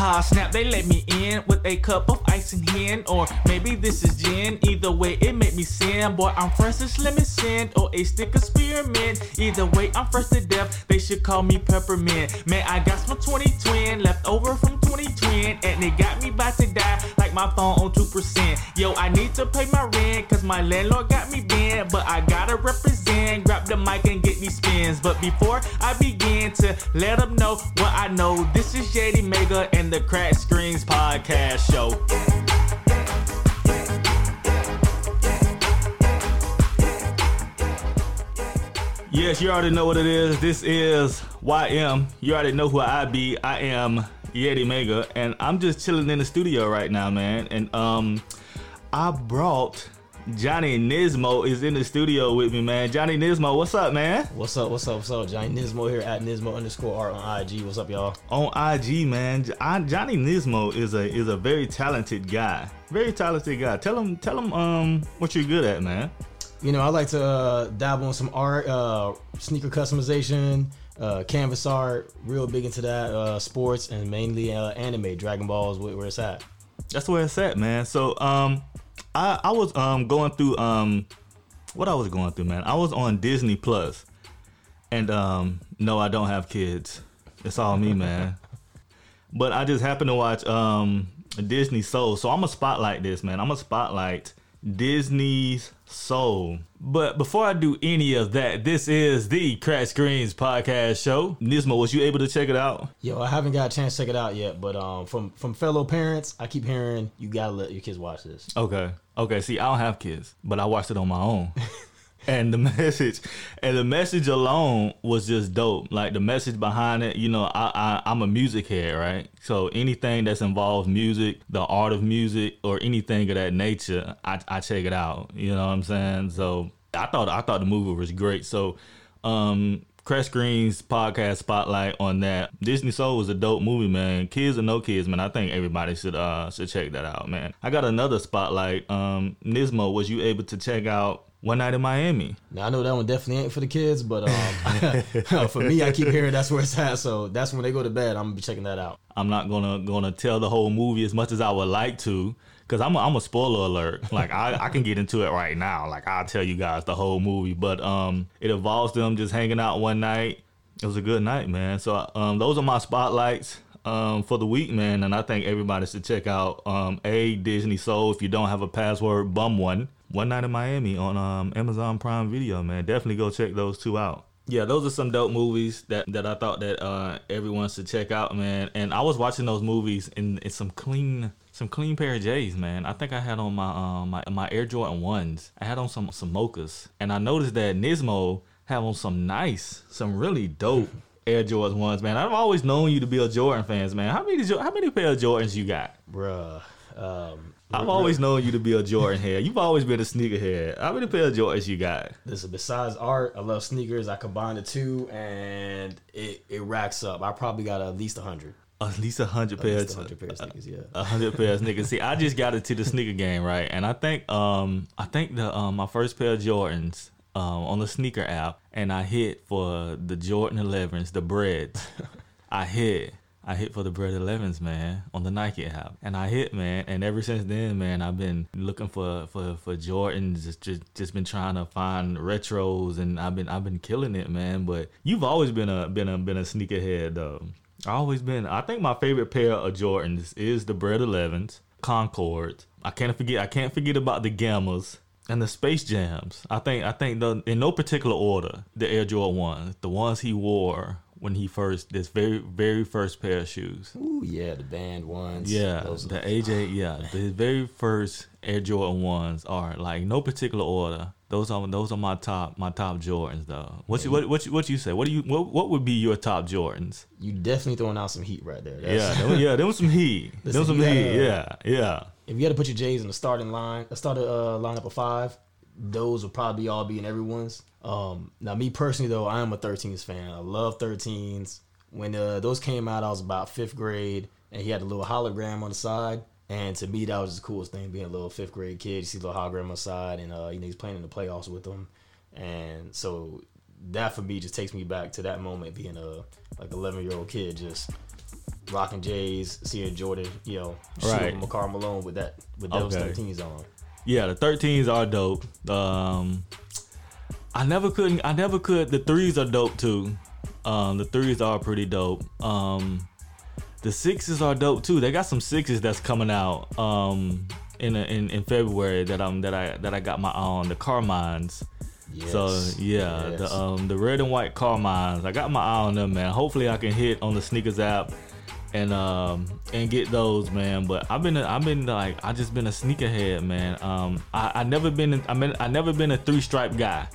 Aha, snap, they let me in with a cup of ice in hand. Or maybe this is gin. Either way, it make me sin. Boy, I'm fresh as lemon sand or a stick of spearmint. Either way, I'm fresh to death. They should call me peppermint. Man, I got some 20 twin left over from 2020, and it got me about to die like my phone on 2%. Yo, I need to pay my rent, cause my landlord got me banned. But I gotta represent, grab the mic and get these spins. But before I begin to let them know what I know, this is JD Mega and the Crack Screens Podcast Show. Yes, you already know what it is. This is YM. You already know who I be. I am Yeti Mega, and I'm just chilling in the studio right now, man. And um, I brought Johnny Nismo is in the studio with me, man. Johnny Nismo, what's up, man? What's up? What's up? What's up? Johnny Nismo here at Nismo underscore art on IG. What's up, y'all? On IG, man. I, Johnny Nismo is a is a very talented guy. Very talented guy. Tell him tell him um what you're good at, man. You know, I like to uh, dabble in some art, uh, sneaker customization, uh, canvas art. Real big into that. Uh, sports and mainly uh, anime. Dragon Balls where, where it's at. That's where it's at, man. So um, I I was um going through um what I was going through, man. I was on Disney Plus, and um no, I don't have kids. It's all me, man. but I just happened to watch um Disney Soul, so I'm gonna spotlight this, man. I'm gonna spotlight Disney's Soul. But before I do any of that, this is the Crack Screens podcast show. Nismo, was you able to check it out? Yo, I haven't got a chance to check it out yet, but um, from from fellow parents, I keep hearing you gotta let your kids watch this. Okay. Okay. See, I don't have kids, but I watched it on my own. and the message and the message alone was just dope like the message behind it you know I, I i'm a music head right so anything that's involves music the art of music or anything of that nature i, I check it out you know what i'm saying so i thought i thought the movie was great so um Crack Screens podcast spotlight on that. Disney Soul was a dope movie, man. Kids or no kids, man. I think everybody should uh should check that out, man. I got another spotlight. Um, Nismo, was you able to check out one Night in Miami. Now I know that one definitely ain't for the kids, but um, for me, I keep hearing that's where it's at. So that's when they go to bed. I'm gonna be checking that out. I'm not gonna gonna tell the whole movie as much as I would like to, cause I'm a, I'm a spoiler alert. Like I, I can get into it right now. Like I'll tell you guys the whole movie, but um, it involves them just hanging out one night. It was a good night, man. So um, those are my spotlights um, for the week, man. And I think everybody should check out um, a Disney Soul. If you don't have a password, bum one. One Night in Miami on um, Amazon Prime Video, man. Definitely go check those two out. Yeah, those are some dope movies that, that I thought that uh, everyone should check out, man. And I was watching those movies in, in some clean some clean pair of J's, man. I think I had on my um my, my Air Jordan ones. I had on some some mochas, and I noticed that Nismo have on some nice, some really dope Air Jordan ones, man. I've always known you to be a Jordan fans, man. How many how many pair of Jordans you got, bruh? Um, I've always known you to be a Jordan head. You've always been a sneaker head. How many pair of Jordans you got? Listen, besides art, I love sneakers. I combine the two, and it, it racks up. I probably got at least hundred. At least a hundred pairs. hundred pair of sneakers, yeah. A hundred pair of sneakers. See, I just got into the sneaker game, right? And I think, um, I think the um, my first pair of Jordans, um, on the sneaker app, and I hit for the Jordan 11s, the breads. I hit. I hit for the Bread 11s, man, on the Nike app, and I hit, man. And ever since then, man, I've been looking for for for Jordans, just just, just been trying to find retros, and I've been I've been killing it, man. But you've always been a been a been a sneakerhead, though. I always been. I think my favorite pair of Jordans is the Bread 11s, Concord. I can't forget. I can't forget about the Gammas and the Space Jams. I think. I think the in no particular order. The Air Jordan ones, the ones he wore when he first this very very first pair of shoes. Ooh yeah, the banned ones. Yeah, Those the AJ. Yeah, the very first Air Jordan ones are like no particular order. Those are those are my top my top Jordans though. What you what what you, what you say? What do you what, what would be your top Jordans? You definitely throwing out some heat right there. That's, yeah, yeah, there was some heat. Listen, there was some heat. Gotta, yeah, yeah. If you had to put your J's in the starting line, the starting uh, lineup of five, those would probably all be in everyone's. Um, now, me personally though, I am a 13s fan. I love 13s. When uh, those came out, I was about fifth grade, and he had a little hologram on the side. And to me, that was the coolest thing, being a little fifth grade kid. You see a little hologram on the side, and uh, you know he's playing in the playoffs with them. And so that for me just takes me back to that moment, being a like 11 year old kid, just rocking Jays, seeing Jordan, you know, Right. McCarr Malone with that with those Okay. 13s on. Yeah, the 13s are dope. Um, I never couldn't. I never could. The threes are dope too. Um, the threes are pretty dope. Um, the sixes are dope too. They got some sixes that's coming out. Um, in in, in February that um that I that I got my eye on the Carmines. Yes. So yeah, Yes. the um the red and white Carmines. I got my eye on them, man. Hopefully I can hit on the sneakers app and um and get those, man. But I've been a, I've been like I just been a sneakerhead, man. Um I I never been I mean I never been a three stripe guy.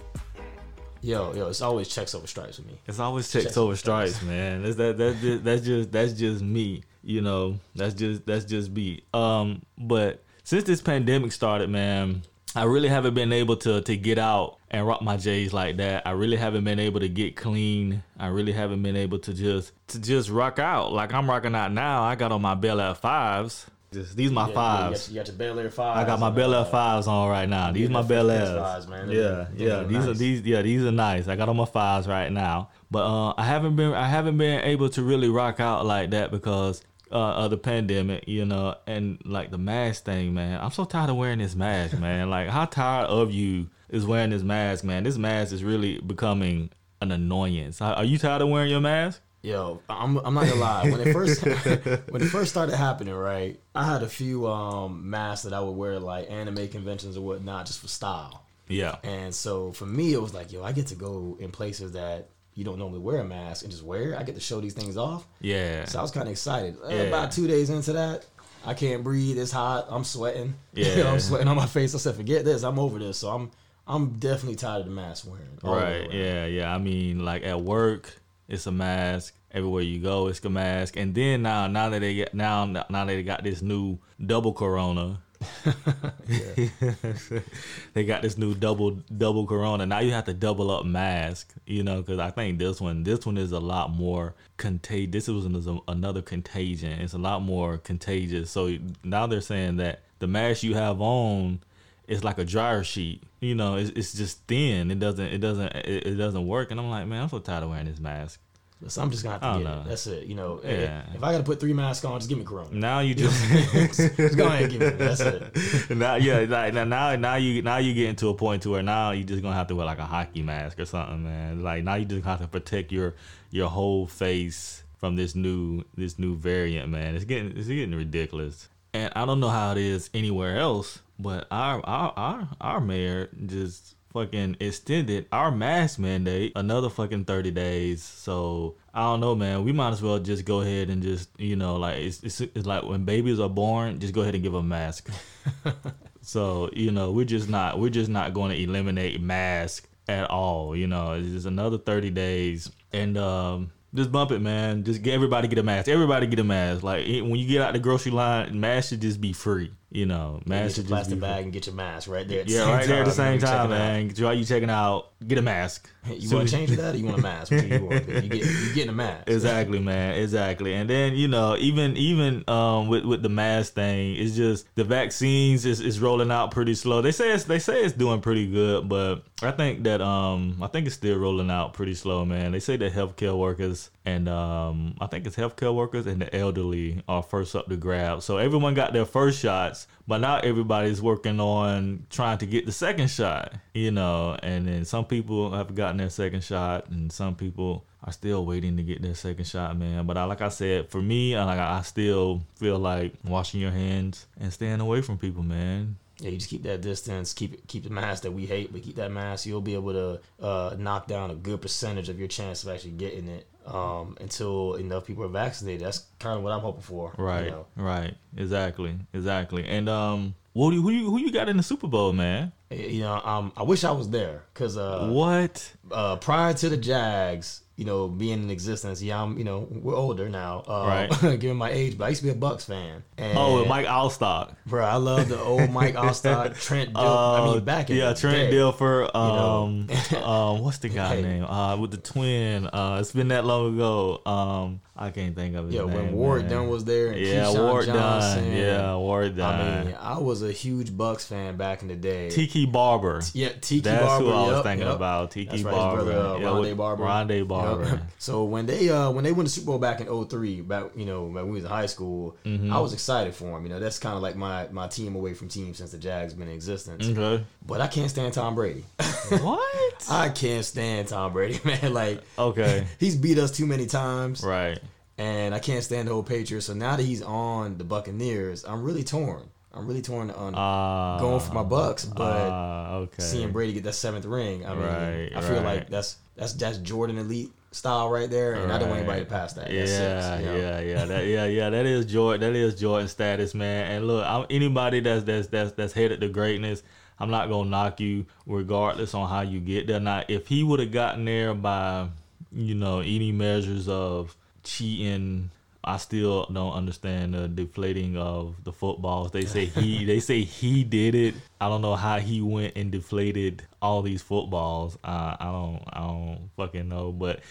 Yo, yo, it's always checks over stripes with me. It's always checks Checks over stripes, man. That's that that's just, that's just that's just me. You know, that's just that's just me. Um, but since this pandemic started, man, I really haven't been able to to get out and rock my J's like that. I really haven't been able to get clean. I really haven't been able to just to just rock out like I'm rocking out now. I got on my Bel Air fives. Just, these my Yeah, fives. You got, you got your Bel Air five. I got my Bel Air fives on right now. These my Bel Airs. fives, Yeah, them yeah. These are nice. these. Yeah, these are nice. I got on my fives right now, but uh, I haven't been I haven't been able to really rock out like that because uh, of the pandemic, you know, and like the mask thing, man. I'm so tired of wearing this mask, man. Like, how tired of you is wearing this mask, man? This mask is really becoming an annoyance. Are are you tired of wearing your mask? Yo, I'm I'm not gonna lie. When it first when it first started happening, right, I had a few um masks that I would wear like anime conventions or whatnot, just for style. Yeah, And so for me, it was like, yo, I get to go in places that you don't normally wear a mask and just wear. I get to show these things off. yeah, So I was kind of excited. Uh, Yeah. About two days into that, I can't breathe. It's hot. I'm sweating. Yeah. I'm sweating on my face. I said, forget this. I'm over this. So I'm I'm definitely tired of the mask wearing. all Right. Yeah. Yeah. I mean, like at work, it's a mask. Everywhere you go, it's a mask. And then now, now that they get now, now that they got this new double corona. they got this new double double corona. Now you have to double up mask, you know, because I think this one this one is a lot more contagious. This was an- another contagion. It's a lot more contagious. So now they're saying that the mask you have on it's like a dryer sheet. You know, it's, it's just thin. It doesn't it doesn't it, it doesn't work. And I'm like, man, I'm so tired of wearing this mask. So I'm just gonna I have don't to get know. it. That's it. You know, Yeah. if I gotta put three masks on, just give me Corona. Now you just just go ahead and give me. it. That's it. now yeah like now now now you now you getting to a point to where now you just gonna have to wear like a hockey mask or something, man. Like now you just have to protect your your whole face from this new this new variant, man. It's getting it's getting ridiculous. And I don't know how it is anywhere else, but our our our, our mayor just fucking extended our mask mandate another fucking 30 days. So I don't know, man. We might as well just go ahead and just, you know, like it's, it's, it's like when babies are born, just go ahead and give them a mask. so, you know, we're just not we're just not going to eliminate mask at all, you know. It's just another 30 days and um just bump it, man. Just get everybody get a mask. Everybody get a mask. Like it- when you get out the grocery line, mask should just be free. You know, mask Get your should just plastic be free. bag and get your mask right there. At the Yeah, right there at the same time, man. While you checking out, get a mask. You Soon want to change that, or you want a mask? You want? You get you getting a mask. Exactly, man. Exactly. And then you know, even even um with with the mask thing, it's just the vaccines is, is rolling out pretty slow. They say it's they say it's doing pretty good, but I think that um I think it's still rolling out pretty slow, man. They say that healthcare workers and um I think it's healthcare workers and the elderly are first up to grab. So everyone got their first shots, but now everybody's working on trying to get the second shot, you know, and then some people have gotten their second shot and some people are still waiting to get their second shot, man. But I, like I said, for me, like I still feel like washing your hands and staying away from people, man. Yeah, you just keep that distance, keep it, keep the mask that we hate, but keep that mask. You'll be able to uh, knock down a good percentage of your chance of actually getting it um, until enough people are vaccinated. That's kind of what I'm hoping for. you Right, know. right, exactly, exactly. And um, what do you, who you who you got in the Super Bowl, man? You know, um, I wish I was there because uh, what? uh, prior to the Jags, you know, being in existence, yeah, I'm, you know, we're older now, uh, Right. given my age, but I used to be a Bucks fan. And, Oh, Mike Alstott. bro, I love the old Mike Alstott, Trent. Dil- I mean, back in Uh, yeah, Trent day. Dilfer. know. Um, um, what's the guy Hey. name? Uh, with the twin. Uh, it's been that long ago. Um, I can't think of his Yeah, name. when Ward man. Dunn was there, and Yeah, Keyshawn Ward Johnson. Dunn. Yeah, Ward Dunn. I mean, I was a huge Bucks fan back in the day. Tiki Barber. yeah, Tiki That's Barber. who I was yep, thinking yep. about. Tiki That's right, Barber. brother, uh, Yeah, Rondé Barber. Rondé Barber. Marvin. so when they uh when they won the Super Bowl back in 03, back you know when we was in high school, Mm-hmm. I was excited for them. You know that's kind of like my my team away from team since the Jags been in existence. Okay. But I can't stand Tom Brady. what? I can't stand Tom Brady, man. Like Okay. he's beat us too many times, Right. And I can't stand the whole Patriots. So now that he's on the Buccaneers, I'm really torn. I'm really torn on Uh, going for my Bucks, but uh, okay. seeing Brady get that seventh ring, I mean, Right, I feel right. like that's that's that's Jordan elite style right there, and I don't want anybody to pass that. Yeah, you know? yeah, yeah, that, yeah, yeah. That is Jordan. That is Jordan status, man. And look, I'm, anybody that's that's that's that's headed to greatness, I'm not gonna knock you regardless on how you get there. Now, if he would have gotten there by, you know, any measures of cheating. I still don't understand the deflating of the footballs. They say he they say he did it. I don't know how he went and deflated all these footballs. Uh, I don't I don't fucking know. But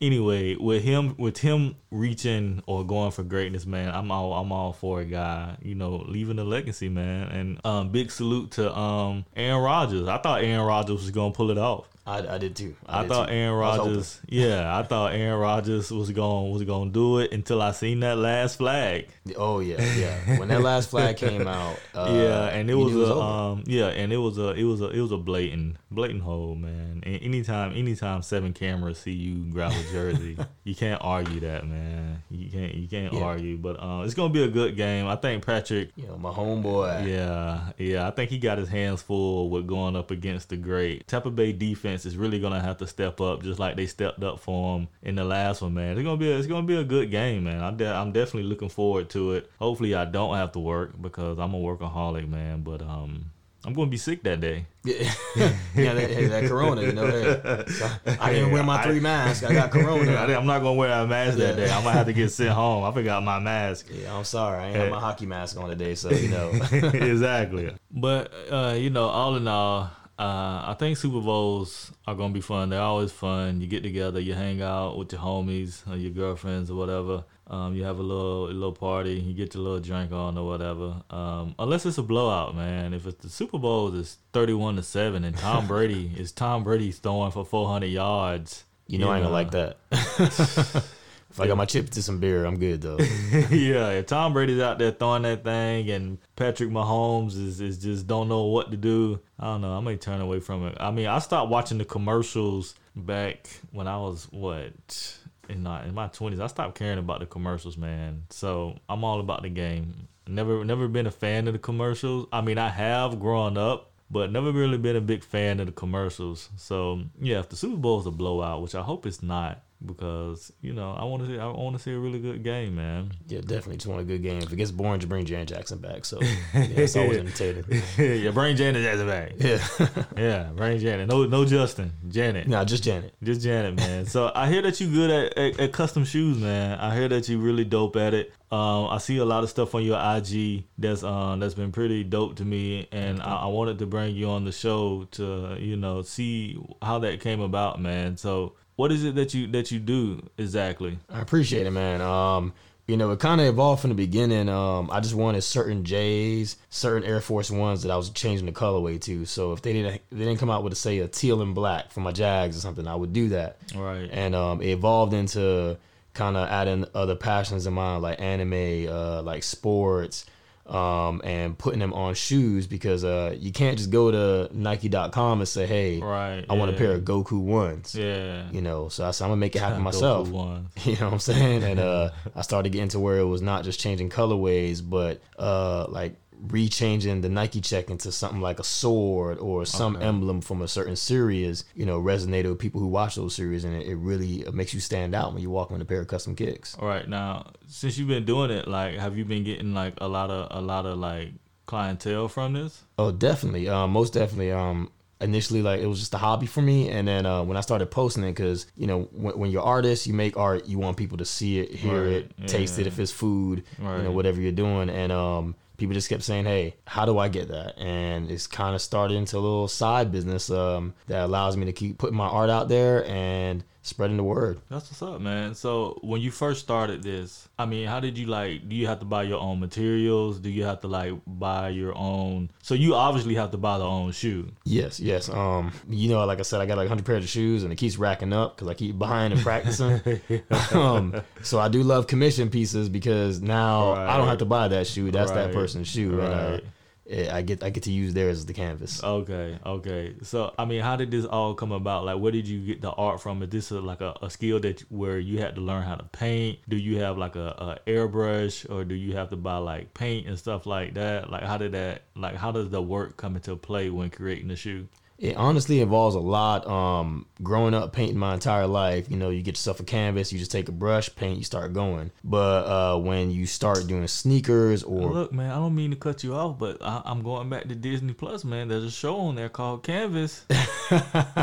anyway, with him with him reaching or going for greatness, man, I'm all I'm all for a guy, you know, leaving a legacy, man. And um, big salute to um Aaron Rodgers. I thought Aaron Rodgers was gonna pull it off. I, I did too. I, did thought too. Aaron I Rodgers, yeah, I thought Aaron Rodgers was going was going to do it until I seen that last flag. Oh yeah, yeah. When that last flag came out, uh, yeah, and it you was a over. um yeah, and it was a it was a it was a blatant blatant hole, man. And anytime anytime seven cameras see you grab a jersey, you can't argue that, man. You can't you can't Yeah. argue. But um, it's gonna be a good game. I think Patrick. you know, my homeboy. Yeah, yeah. I think he got his hands full with going up against the great Tampa Bay defense. Is really gonna have to step up, just like they stepped up for him in the last one, man. It's gonna be a, it's gonna be a good game, man. I'm de- I'm definitely looking forward to it. Hopefully, I don't have to work because I'm a workaholic, man. But um, I'm gonna be sick that day. Yeah, yeah that, hey, that Corona, you know. Hey. So I didn't wear my I- three masks. I got Corona. I, am not gonna wear a mask that day. I might have to get sent home. I forgot my mask. Yeah, I'm sorry. I ain't have my hockey mask on today, so you know. exactly. But uh, you know, all in all, uh, I think Super Bowls are gonna be fun. They're always fun. You get together, you hang out with your homies or your girlfriends or whatever. Um, you have a little a little party. You get your little drink on or whatever. Um, unless it's a blowout, man. If it's the Super Bowl is thirty one to seven and Tom Brady is Tom Brady throwing for four hundred yards. You know I ain't gonna like that. if I got my chips to some beer, I'm good though. yeah, if Tom Brady's out there throwing that thing and Patrick Mahomes is, is just don't know what to do, I don't know. I may turn away from it. I mean, I stopped watching the commercials back when I was what in my in my twenties. I stopped caring about the commercials, man. So I'm all about the game. Never never been a fan of the commercials. I mean, I have grown up, but never really been a big fan of the commercials. So yeah, if the Super Bowl is a blowout, which I hope it's not, because you know I want to see I want to see a really good game, man. Yeah, definitely just want a good game. If it gets boring, just bring Jan Jackson back. So yeah, it's always entertaining. yeah, bring Janet Jackson back. Yeah, Yeah, bring Janet. No, no Justin. Janet. nah, just Janet. Just Janet, man. So I hear that you good at, at, at custom shoes, man. I hear that you really dope at it. Um, I see a lot of stuff on your IG that's um that's been pretty dope to me, and I, I wanted to bring you on the show to you know see how that came about, man. So what is it that you that you do exactly? I appreciate it, man. Um, you know, it kind of evolved from the beginning. Um, I just wanted certain J's, certain Air Force Ones that I was changing the colorway to. So if they didn't, they didn't come out with say a teal and black for my Jags or something, I would do that. Right. And um, it evolved into kind of adding other passions of mine, like anime, uh, like sports, um, and putting them on shoes because uh, you can't just go to Nike.com and say, "Hey, Right, I want a pair of Goku ones." Yeah. You know, so I said I'm gonna make it happen myself. You know what I'm saying? And uh, I started getting to where it was not just changing colorways, but uh, like rechanging the Nike check into something like a sword or some Okay. emblem from a certain series. You know, resonated with people who watch those series, and it, it really uh, makes you stand out when you walk with a pair of custom kicks. All right now, since you've been doing it, like, have you been getting like a lot of a lot of like clientele from this? Oh, definitely. Um, most definitely. Um, initially, like it was just a hobby for me, and then uh, when I started posting it, because you know, when, when you're artist, you make art, you want people to see it, hear Right, it, taste it. If it's food, you know, whatever you're doing, and um, people just kept saying, "Hey, how do I get that?" And it's kind of started into a little side business um, that allows me to keep putting my art out there and spreading the word. That's what's up, man. So when you first started this, I mean, how did you like? Do you have to buy your own materials? Do you have to like buy your own? So you obviously have to buy the own shoe. Yes, yes. Um, you know, like I said, I got like 100 pairs of shoes, and it keeps racking up because I keep buying and practicing. um, so I do love commission pieces because now I don't have to buy that shoe. That's that person's shoe, and uh, Right. Eh, I get I get to use theirs as the canvas. Okay, okay. So I mean, how did this all come about? Like, where did you get the art from? Is this a, like a, a skill that where you had to learn how to paint? Do you have like a, a airbrush, or do you have to buy like paint and stuff like that? Like, how did that? Like, how does the work come into play when creating the shoe? It honestly involves a lot. Um, growing up painting my entire life, you know, you get yourself a canvas, you just take a brush, paint, you start going. But uh, when you start doing sneakers or Look, man, I don't mean to cut you off, but I, I'm going back to Disney Plus, man. There's a show on there called Canvas.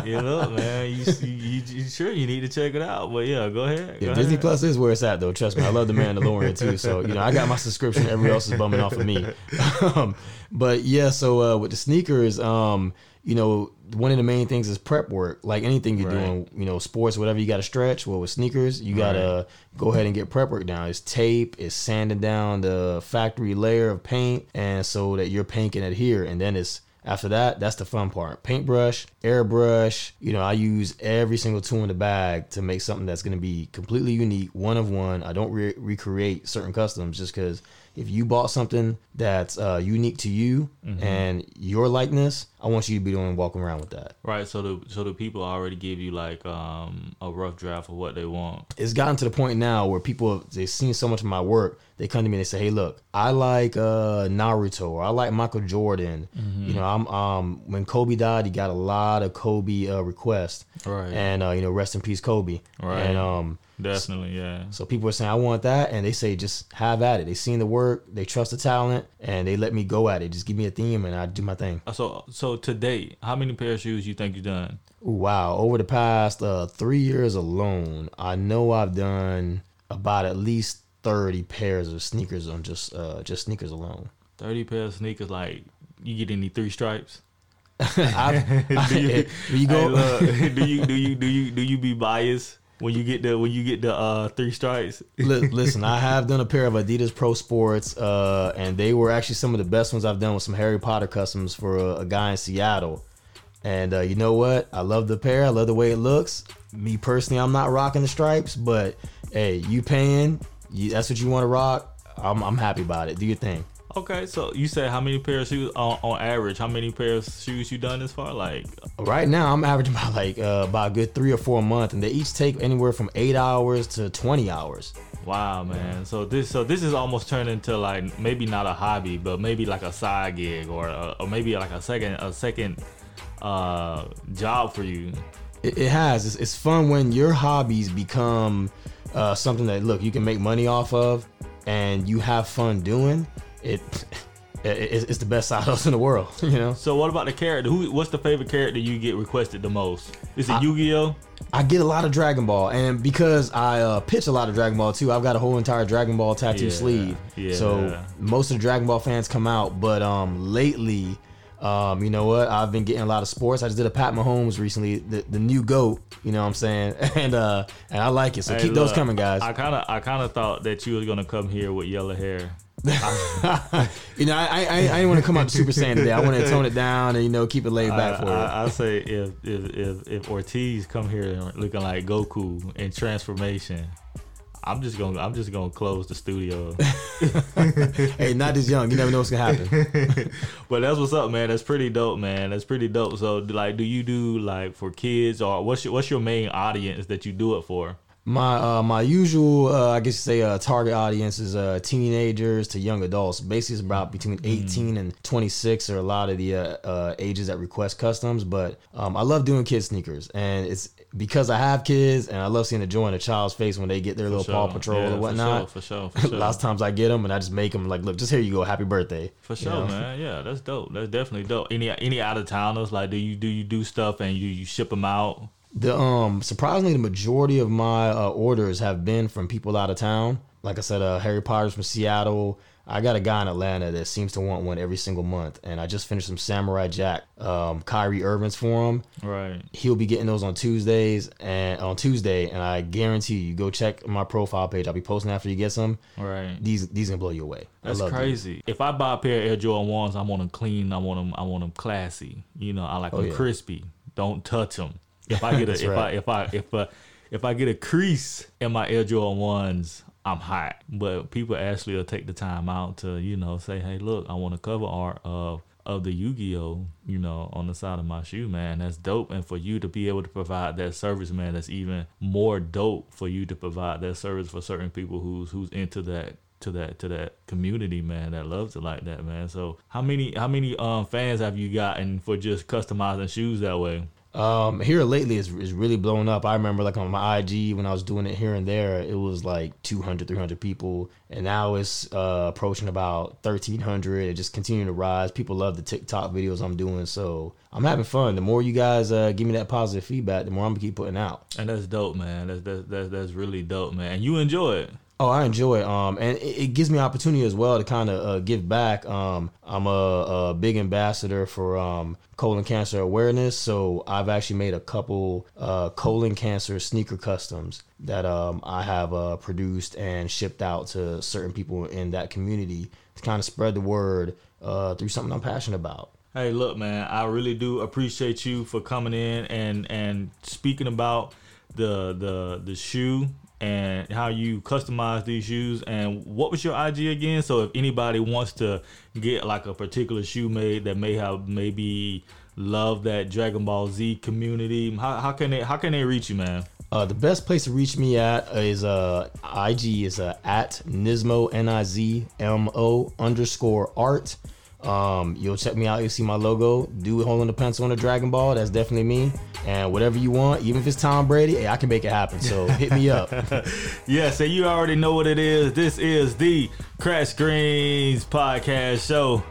you know, man, you, you, you sure you need to check it out? But yeah, go ahead. Yeah, go Disney ahead. Plus is where it's at, though. Trust me, I love the Mandalorian too. So you know, I got my subscription. Everyone else is bumming off of me. um, but yeah, so uh, with the sneakers, um, you know, one of the main things is prep work. Like anything you're Right. doing, you know, sports, whatever you got to stretch. Well, with sneakers, you gotta go ahead and get prep work down. It's tape, it's sanding down the factory layer of paint, and so that your paint can adhere. And then it's after that, that's the fun part. Paintbrush, airbrush. You know, I use every single tool in the bag to make something that's going to be completely unique, one of one. I don't re- recreate certain customs just because if you bought something that's uh, unique to you and your likeness, I want you to be doing walking around with that. Right, so the so the people already give you like um a rough draft of what they want. it's gotten to the point now where people they've seen so much of my work they come to me and they say hey look i like uh naruto or i like michael jordan Mm-hmm. you know i'm um when kobe died he got a lot of kobe uh requests Right. and uh you know rest in peace kobe Right. and um Definitely, yeah. so people are saying i want that and they say just have at it they seen the work they trust the talent and they let me go at it just give me a theme and i do my thing So so to date, how many pair of shoes you think you've done? Wow over the past uh three years alone i know i've done about at least 30 pairs of sneakers on just uh just sneakers alone Thirty pairs of sneakers, like you get any three stripes? I, do you, when you go Hey, look, do you do you do you do you be biased when you get the when you get the uh three stripes? li- listen i have done a pair of adidas pro sports uh and they were actually some of the best ones i've done with some harry potter customs for a, a guy in seattle. And uh, you know what? I love the pair. I love the way it looks. Me personally i'm not rocking the stripes but hey you paying you, that's what you want to rock I'm, I'm happy about it. Do your thing Okay, so you said how many pairs of shoes on, on average? How many pairs of shoes you done this far? Like Right now, I'm averaging about like uh, about a good three or four a month, and they each take anywhere from eight hours to twenty hours. Wow, man. So this so this is almost turned into like maybe not a hobby, but maybe like a side gig or uh, or maybe like a second a second uh job for you. It, it has. It's, it's fun when your hobbies become uh, something that look you can make money off of, and you have fun doing it. it it's it's the best side hustle in the world, you know. So what about the character? Who what's the favorite character you get requested the most? Is it Yu-Gi-Oh? I get a lot of Dragon Ball, and because I uh, pitch a lot of Dragon Ball too, I've got a whole entire Dragon Ball tattoo Yeah, sleeve. yeah. So most of the Dragon Ball fans come out, but um, lately, um, you know what? I've been getting a lot of sports. I just did a Pat Mahomes recently, the, the new goat. You know what I'm saying? And uh, and I like it. So Hey, keep those coming, guys. I kind of I kind of thought that you was gonna come here with yellow hair. You know, I I, I didn't want to come out Super Saiyan today. I wanted to tone it down and you know keep it laid back I, for you. I, I say if, if if if Ortiz come here looking like Goku in transformation, I'm just gonna I'm just gonna close the studio. hey, not this young. You never know what's gonna happen. but that's what's up, man. That's pretty dope, man. That's pretty dope. So like, do you do like for kids or what's your what's your main audience that you do it for? My uh, my usual, uh, I guess you say, uh, target audience is uh, teenagers to young adults. Basically, it's about between 18 and 26 are a lot of the uh, uh, ages that request customs. But um, I love doing kid sneakers, and it's because I have kids, and I love seeing the joy in a child's face when they get their little Paw Patrol Yeah, or whatnot. For sure, for sure, for sure. Lots of times I get them, and I just make them like, look, just here you go, happy birthday. For You sure, know? man. Yeah, that's dope. That's definitely dope. Any any out of towners? Like, do you do you do stuff and you you ship them out? The um surprisingly the majority of my uh, orders have been from people out of town. Like I said, uh, Harry Potter's from Seattle. I got a guy in Atlanta that seems to want one every single month, and I just finished some Samurai Jack, um, Kyrie Irving's for him. Right. He'll be getting those on Tuesdays and on Tuesday, and I guarantee you, go check my profile page. I'll be posting after you get some. Right. These these gonna blow you away. I That's crazy. If I buy a pair of Air Jordan ones, I want them clean. I want them. I want them classy. You know, I like them Oh, yeah. crispy. Don't touch them. If I get a, That's if I if I if I if I get a crease in my Air Jordan ones, I'm hot. But people actually will take the time out to you know say, hey, look, I want a cover art of of the Yu-Gi-Oh, you know, on the side of my shoe, man. That's dope. And for you to be able to provide that service, man, that's even more dope for you to provide that service for certain people who's who's into that to that to that community, man, that loves it like that, man. So how many how many um fans have you gotten for just customizing shoes that way? Um, here lately is is really blown up. I remember like on my IG when I was doing it here and there, it was like 200, 300 people, and now it's uh, approaching about thirteen hundred. It just continuing to rise. People love the TikTok videos I'm doing, so I'm having fun. The more you guys uh, give me that positive feedback, the more I'm gonna keep putting out. And that's dope, man. That's that's that's, that's really dope, man. And you enjoy it. Oh, I enjoy it. Um, and it, it gives me opportunity as well to kind of uh, give back. Um, I'm a, a big ambassador for um, colon cancer awareness, so I've actually made a couple uh, colon cancer sneaker customs that um, I have uh, produced and shipped out to certain people in that community to kind of spread the word uh, through something I'm passionate about. Hey, look, man, I really do appreciate you for coming in and and speaking about the the the shoe and how you customize these shoes and what was your IG again? So if anybody wants to get like a particular shoe made that may have maybe love that Dragon Ball Z community, how, how can they how can they reach you, man? Uh, the best place to reach me at is uh, IG is uh, at Nizmo N I Z M O underscore art. Um, you'll check me out. You'll see my logo. Dude holding the pencil on the Dragon Ball. That's definitely me. And whatever you want, even if it's Tom Brady, hey, I can make it happen. So hit me up. Yeah, so you already know what it is. This is the Crack Screens podcast show.